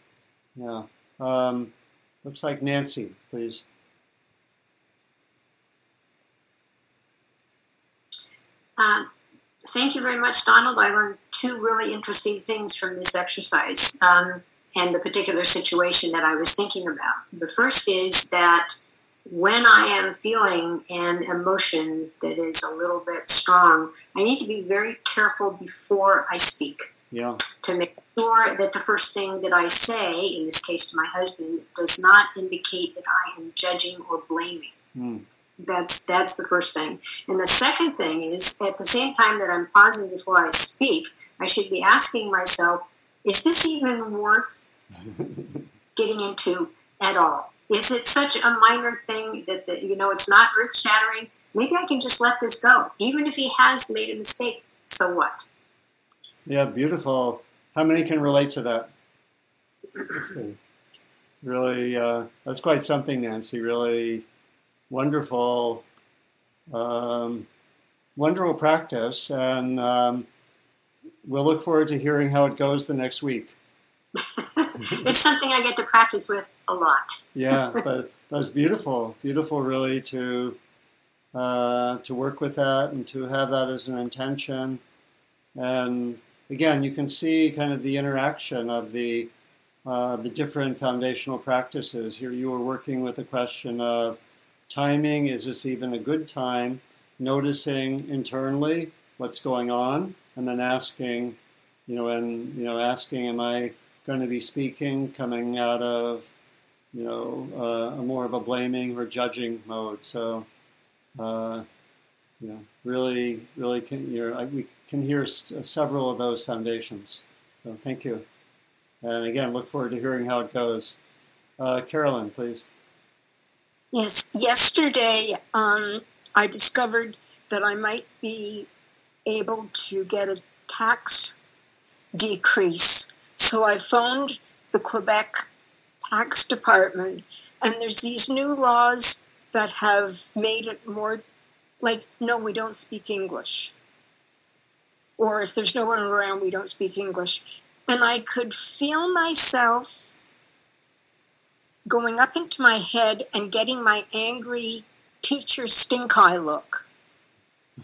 Yeah. Um, looks like Nancy, please.
Um, thank you very much, Donald. I learned two really interesting things from this exercise um, and the particular situation that I was thinking about. The first is that when I am feeling an emotion that is a little bit strong, I need to be very careful before I speak.
Yeah.
To make sure that the first thing that I say, in this case to my husband, does not indicate that I am judging or blaming. Mm. That's that's the first thing. And the second thing is at the same time that I'm pausing before I speak, I should be asking myself, is this even worth getting into at all? Is it such a minor thing that the, you know it's not earth shattering? Maybe I can just let this go, even if he has made a mistake. So what?
Yeah, beautiful. How many can relate to that? really, uh, that's quite something, Nancy. Really wonderful, um, wonderful practice, and um, we'll look forward to hearing how it goes the next week.
it's something I get to practice with a lot.
yeah, but that's beautiful, beautiful, really to uh, to work with that and to have that as an intention. And again, you can see kind of the interaction of the uh, the different foundational practices. Here, you were working with a question of timing. Is this even a good time? noticing internally what's going on, and then asking, you know, and you know, asking, am I going to be speaking coming out of, you know, uh, a more of a blaming or judging mode? So, uh, you know, really, really, can, you know, we can hear several of those foundations. So, thank you. And again, look forward to hearing how it goes. Uh, Carolyn, please.
Yes, yesterday um, I discovered that I might be able to get a tax decrease. So I phoned the Quebec tax department, and there's these new laws that have made it more like, no, we don't speak English. Or if there's no one around, we don't speak English. And I could feel myself going up into my head and getting my angry teacher stink eye look.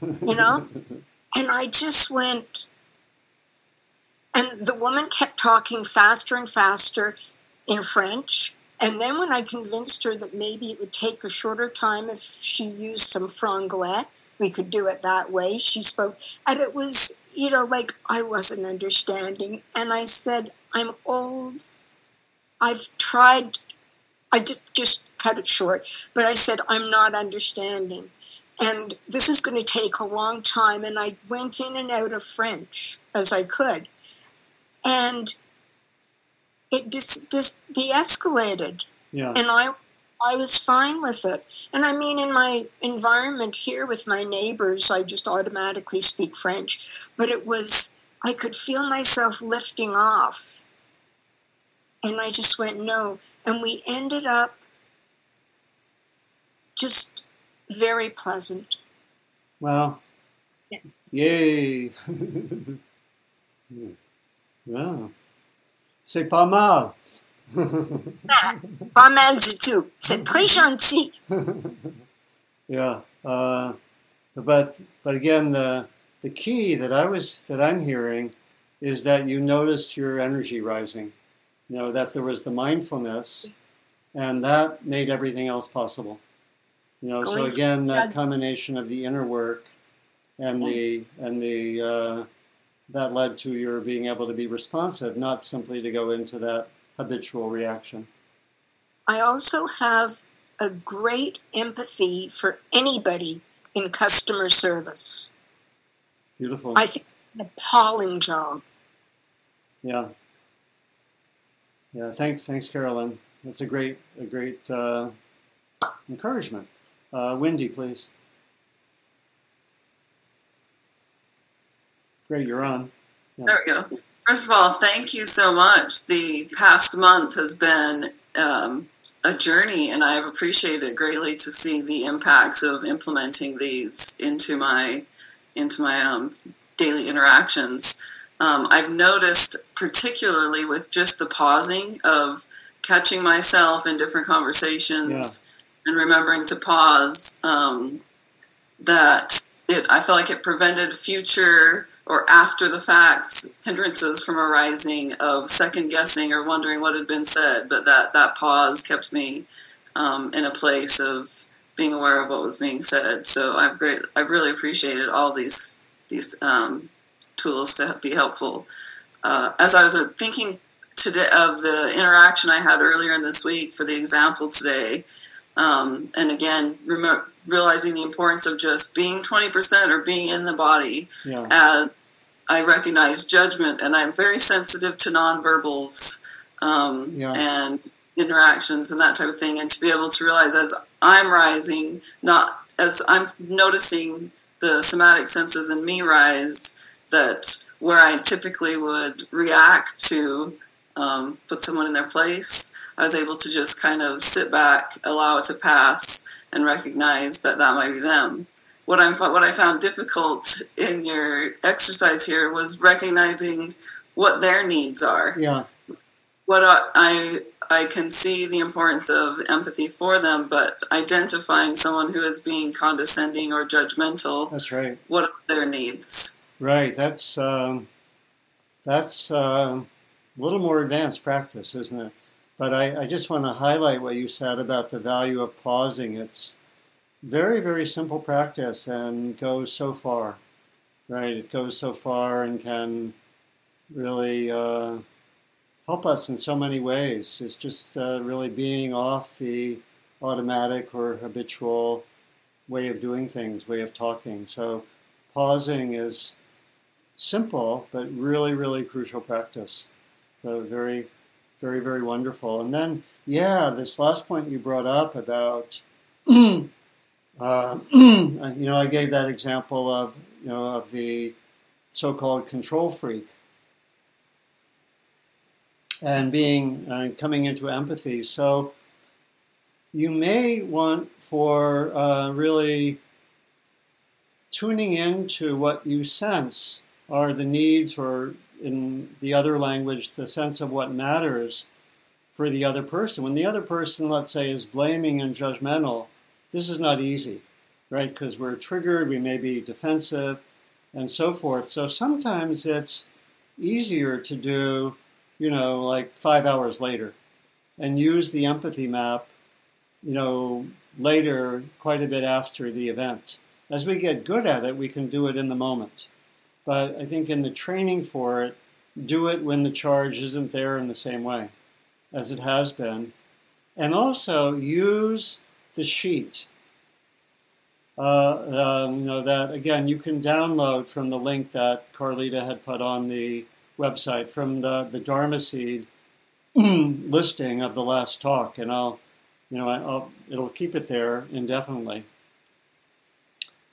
You know? and I just went, and the woman kept talking faster and faster in French. And then when I convinced her that maybe it would take a shorter time if she used some franglais, we could do it that way, she spoke. And it was, you know, like I wasn't understanding. And I said, I'm old. I've tried I just just cut it short. But I said, I'm not understanding. And this is going to take a long time. And I went in and out of French as I could. And it dis, dis, de escalated.
Yeah.
And I, I was fine with it. And I mean, in my environment here with my neighbors, I just automatically speak French. But it was, I could feel myself lifting off and I just went, no. And we ended up just very pleasant.
Well, yeah. Yay. yeah. C'est pas mal.
ah, pas mal du tout. C'est très gentil.
yeah. Uh, but but again, the the key that I was that I'm hearing is that you noticed your energy rising you know, that there was the mindfulness, and that made everything else possible. You know, so again, that combination of the inner work and the and the uh, that led to your being able to be responsive, not simply to go into that habitual reaction.
I also have a great empathy for anybody in customer service.
Beautiful.
I think an appalling job.
Yeah. Yeah, thanks, thanks, Carolyn. That's a great, a great uh, encouragement. Uh, Wendy, please. Great, you're on.
Yeah. There we go. First of all, thank you so much. The past month has been um, a journey, and I've appreciated greatly to see the impacts of implementing these into my into my um, daily interactions um, I've noticed, particularly with just the pausing of catching myself in different conversations yeah. And remembering to pause, um, that it I feel like it prevented future or after the fact hindrances from arising of second guessing or wondering what had been said. But that that pause kept me um, in a place of being aware of what was being said. So I've great I've really appreciated all these these um, tools to be helpful. Uh, as I was uh, thinking today of the interaction I had earlier in this week for the example today, um, and again, realizing the importance of just being 20% or being in the body yeah. as I recognize judgment, and I'm very sensitive to nonverbals um, yeah. and interactions and that type of thing, and to be able to realize as I'm rising, not as I'm noticing the somatic senses in me rise, that where I typically would react to um, put someone in their place, I was able to just kind of sit back, allow it to pass, and recognize that that might be them. What I'm what I found difficult in your exercise here was recognizing what their needs are.
Yeah.
What I I can see the importance of empathy for them, but identifying someone who is being condescending or judgmental.
That's right.
What are their needs?
Right. That's um, that's uh, a little more advanced practice, isn't it? But I, I just want to highlight what you said about the value of pausing. It's very, very simple practice and goes so far, right? It goes so far and can really uh, help us in so many ways. It's just uh, really being off the automatic or habitual way of doing things, way of talking. So pausing is simple, but really, really crucial practice. So very, very, very wonderful. And then, yeah, this last point you brought up about, uh, you know, I gave that example of, you know, of the so-called control freak and being uh, coming into empathy. So you may want for uh, really tuning into what you sense are the needs, or in the other language, the sense of what matters for the other person. When the other person, let's say, is blaming and judgmental, this is not easy, right? Because we're triggered, we may be defensive, and so forth. So sometimes it's easier to do, you know, like five hours later and use the empathy map you know, later, quite a bit after the event. As we get good at it, we can do it in the moment. But I think in the training for it, do it when the charge isn't there in the same way as it has been. And also use the sheet. Uh, um, you know, that again, you can download from the link that Carlita had put on the website from the, the Dharma Seed listing of the last talk. And I'll you know, I'll, it'll keep it there indefinitely.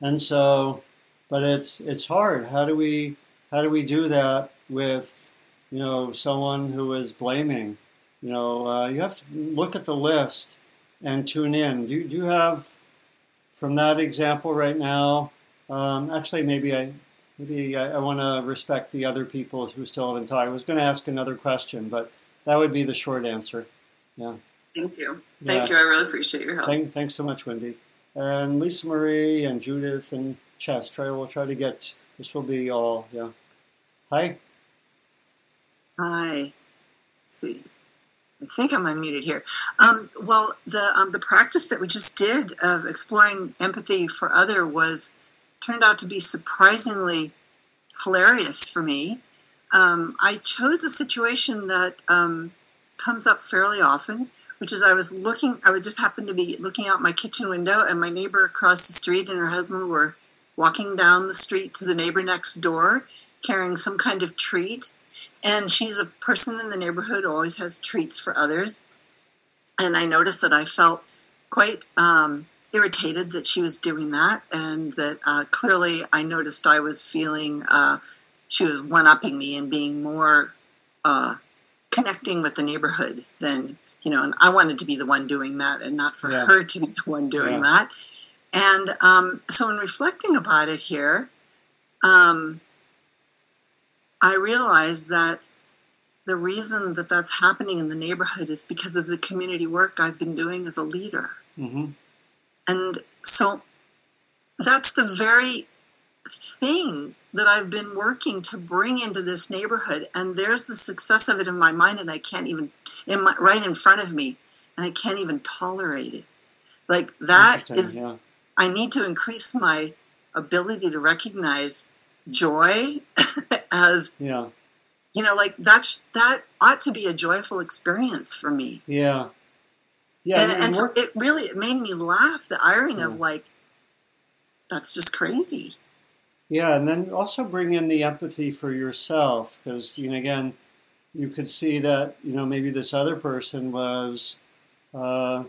And so, but it's it's hard. How do we how do we do that with you know someone who is blaming? You know, uh, you have to look at the list and tune in. Do, do you have from that example right now? Um, actually, maybe I maybe I, I want to respect the other people who still haven't talked. I was going to ask another question, but that would be the short answer. Yeah.
Thank you. Thank yeah. you. I really appreciate your help.
Thank, thanks so much, Wendy. And Lisa Marie and Judith and Chess. Try we'll try to get this will be all yeah. Hi.
Hi. Let's see. I think I'm unmuted here. Um, well, the um, the practice that we just did of exploring empathy for other was turned out to be surprisingly hilarious for me. Um, I chose a situation that um, comes up fairly often, which is I was looking, I would just happen to be looking out my kitchen window, and my neighbor across the street and her husband were walking down the street to the neighbor next door carrying some kind of treat. And she's a person in the neighborhood who always has treats for others. And I noticed that I felt quite um, irritated that she was doing that, and that uh, clearly I noticed I was feeling uh, she was one upping me and being more uh, connecting with the neighborhood than you know, and I wanted to be the one doing that and not for yeah. her to be the one doing yeah. that. And um, so, in reflecting about it here, um, I realized that the reason that that's happening in the neighborhood is because of the community work I've been doing as a leader. Mm-hmm. And so, that's the very thing that I've been working to bring into this neighborhood. And there's the success of it in my mind, and I can't even, in my, right in front of me, and I can't even tolerate it. Like that is, yeah. I need to increase my ability to recognize joy as, yeah. you know, like that's, that ought to be a joyful experience for me.
Yeah.
Yeah. And, and, and so it really, it made me laugh, the irony yeah. of like, that's just crazy.
Yeah, and then also bring in the empathy for yourself because, you know, again, you could see that, you know, maybe this other person was uh,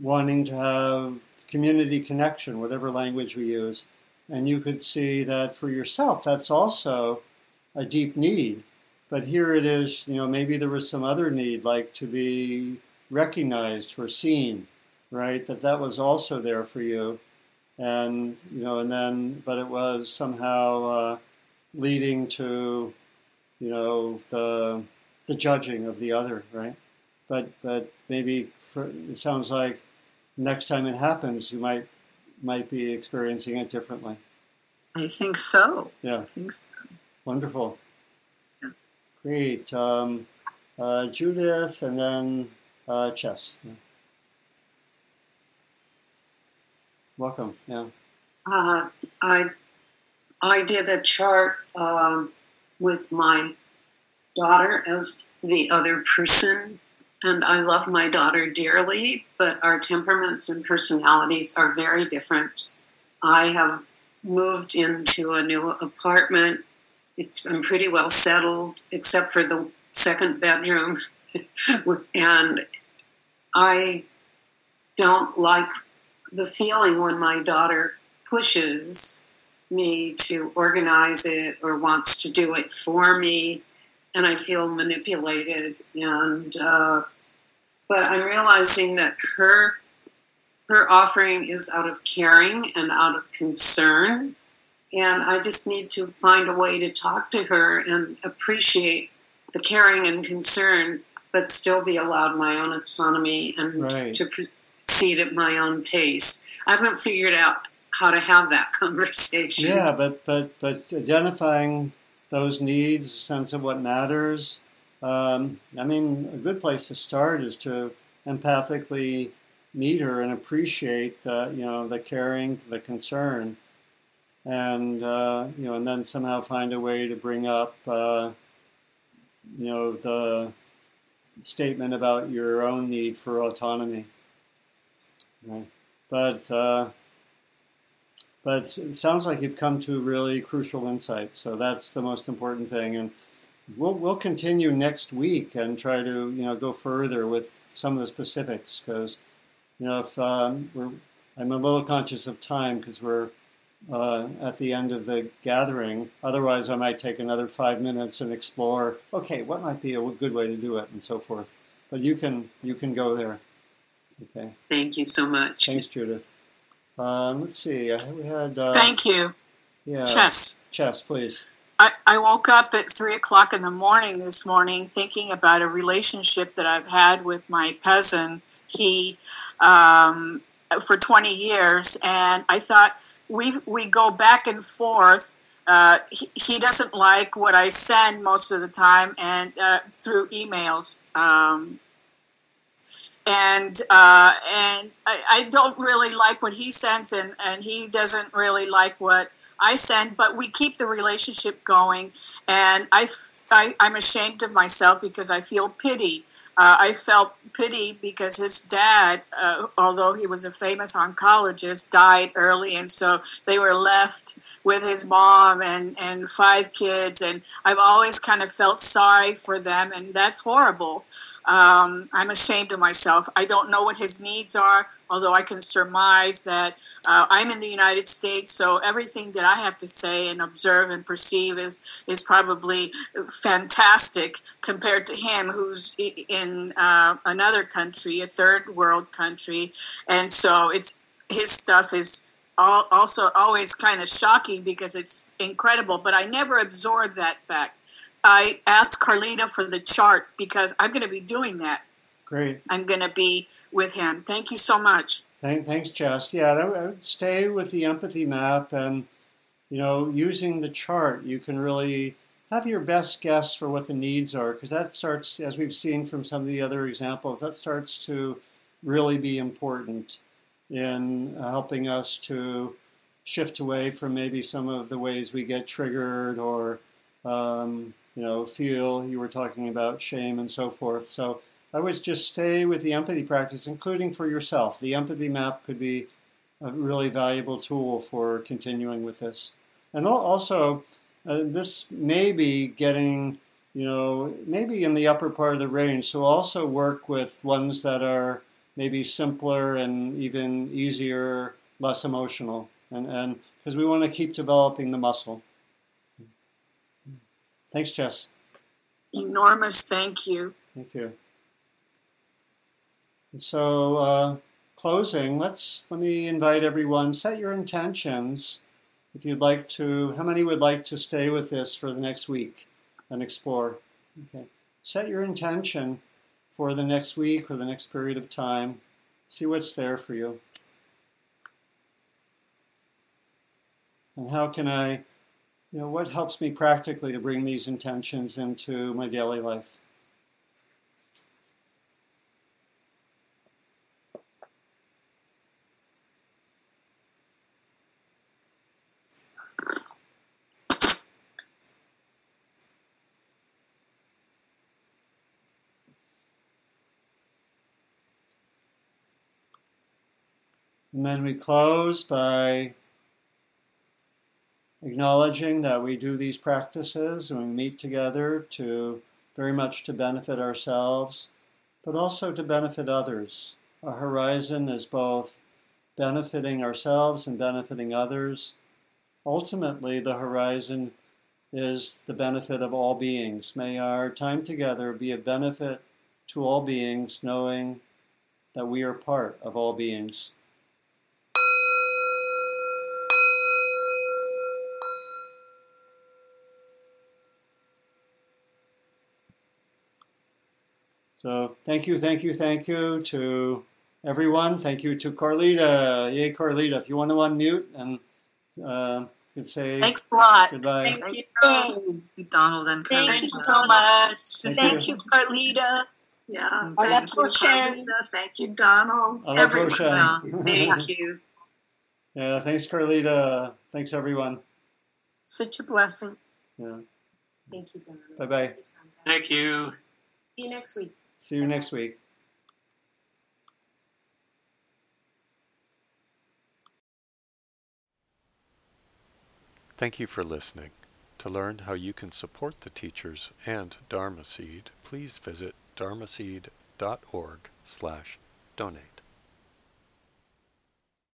wanting to have community connection, whatever language we use. And you could see that for yourself, that's also a deep need. But here it is, you know, maybe there was some other need, like to be recognized or seen, right? That that was also there for you and you know, and then, but it was somehow uh, leading to, you know, the the judging of the other, right? But but maybe for, it sounds like next time it happens, you might might be experiencing it differently.
I think so.
Yeah,
I think so.
Wonderful. Yeah. Great. Um, uh, Judith, and then uh, Chess. Yeah. Welcome. Yeah.
Uh, I I did a chart um, with my daughter as the other person, and I love my daughter dearly, but our temperaments and personalities are very different. I have moved into a new apartment. It's been pretty well settled, except for the second bedroom. and I don't like the feeling when my daughter pushes me to organize it or wants to do it for me, and I feel manipulated. And uh, but I'm realizing that her her offering is out of caring and out of concern, and I just need to find a way to talk to her and appreciate the caring and concern, but still be allowed my own autonomy and right. to proceed at my own pace. I haven't figured out how to have that conversation.
Yeah, but but but identifying those needs, a sense of what matters. Um, I mean, a good place to start is to empathically meet her and appreciate the you know the caring, the concern, and uh, you know, and then somehow find a way to bring up uh, you know the statement about your own need for autonomy. Right. But uh, but it sounds like you've come to really crucial insight. So that's the most important thing, and we'll we'll continue next week and try to you know go further with some of the specifics because you know if um, we're I'm a little conscious of time because we're uh, at the end of the gathering. Otherwise, I might take another five minutes and explore. Okay, what might be a good way to do it, and so forth. But you can you can go there.
Okay. Thank you so much.
Thanks, Judith. Um, let's see. We had. Uh,
Thank you.
Yeah.
Jess.
Jess, please.
I, I woke up at three o'clock in the morning this morning thinking about a relationship that I've had with my cousin. He, um, for 20 years, and I thought we we go back and forth. Uh, he, he, doesn't like what I send most of the time, and uh, through emails. Um, and uh, and I, I, don't really like what he sends, and, and he doesn't really like what I send. But we keep the relationship going, and I, I am ashamed of myself because I feel pity. Uh, I felt pity because his dad, uh, although he was a famous oncologist, died early, and so they were left with his mom and and five kids, and I've always kind of felt sorry for them, and that's horrible. Um, I'm ashamed of myself. I don't know what his needs are, although I can surmise that uh, I'm in the United States, so everything that I have to say and observe and perceive is is probably fantastic compared to him, who's in uh, another country, a third world country, and so it's his stuff is also always kind of shocking because it's incredible, but I never absorbed that fact. I asked Carlita for the chart because I'm going to be doing that.
Great.
I'm going to be with him. Thank you so much.
Thank, thanks, Jess. Yeah, that would stay with the empathy map and, you know, using the chart, you can really have your best guess for what the needs are because that starts, as we've seen from some of the other examples, that starts to really be important in helping us to shift away from maybe some of the ways we get triggered or um, you know feel you were talking about shame and so forth so i would just stay with the empathy practice including for yourself the empathy map could be a really valuable tool for continuing with this and also uh, this may be getting you know maybe in the upper part of the range so also work with ones that are maybe simpler and even easier, less emotional, and and because we want to keep developing the muscle. Thanks, Jess.
Enormous thank you.
Thank you. So, uh, closing. Let's let me invite everyone. Set your intentions. If you'd like to, how many would like to stay with this for the next week and explore? Okay. Set your intention for the next week or the next period of time. See what's there for you. And how can I, you know, what helps me practically to bring these intentions into my daily life? And then we close by acknowledging that we do these practices and we meet together to very much to benefit ourselves, but also to benefit others. Our horizon is both benefiting ourselves and benefiting others. Ultimately, the horizon is the benefit of all beings. May our time together be a benefit to all beings, knowing that we are part of all beings. So thank you, thank you, thank you to everyone. Thank you to Carlita. Yay, Carlita. If you want to unmute and uh, you can say
Thanks a lot.
goodbye.
Thank
Thank
you.
you, Donald and Carlita.
Thank
Carlita.
you so much.
Thank
Thank,
you.
you, Carlita.
Yeah.
Hola,
Thank you,
Portia.
Carlita. Thank you, Donald.
Hello,
Everyone.
Portia.
Thank you.
yeah, thanks, Carlita. Thanks, everyone.
Such a blessing.
Yeah.
Thank you, Donald.
Bye-bye.
Thank you.
See you next week.
See you next week.
Thank you for listening. To learn how you can support the teachers and Dharma Seed, please visit dharmaseed.org slash donate.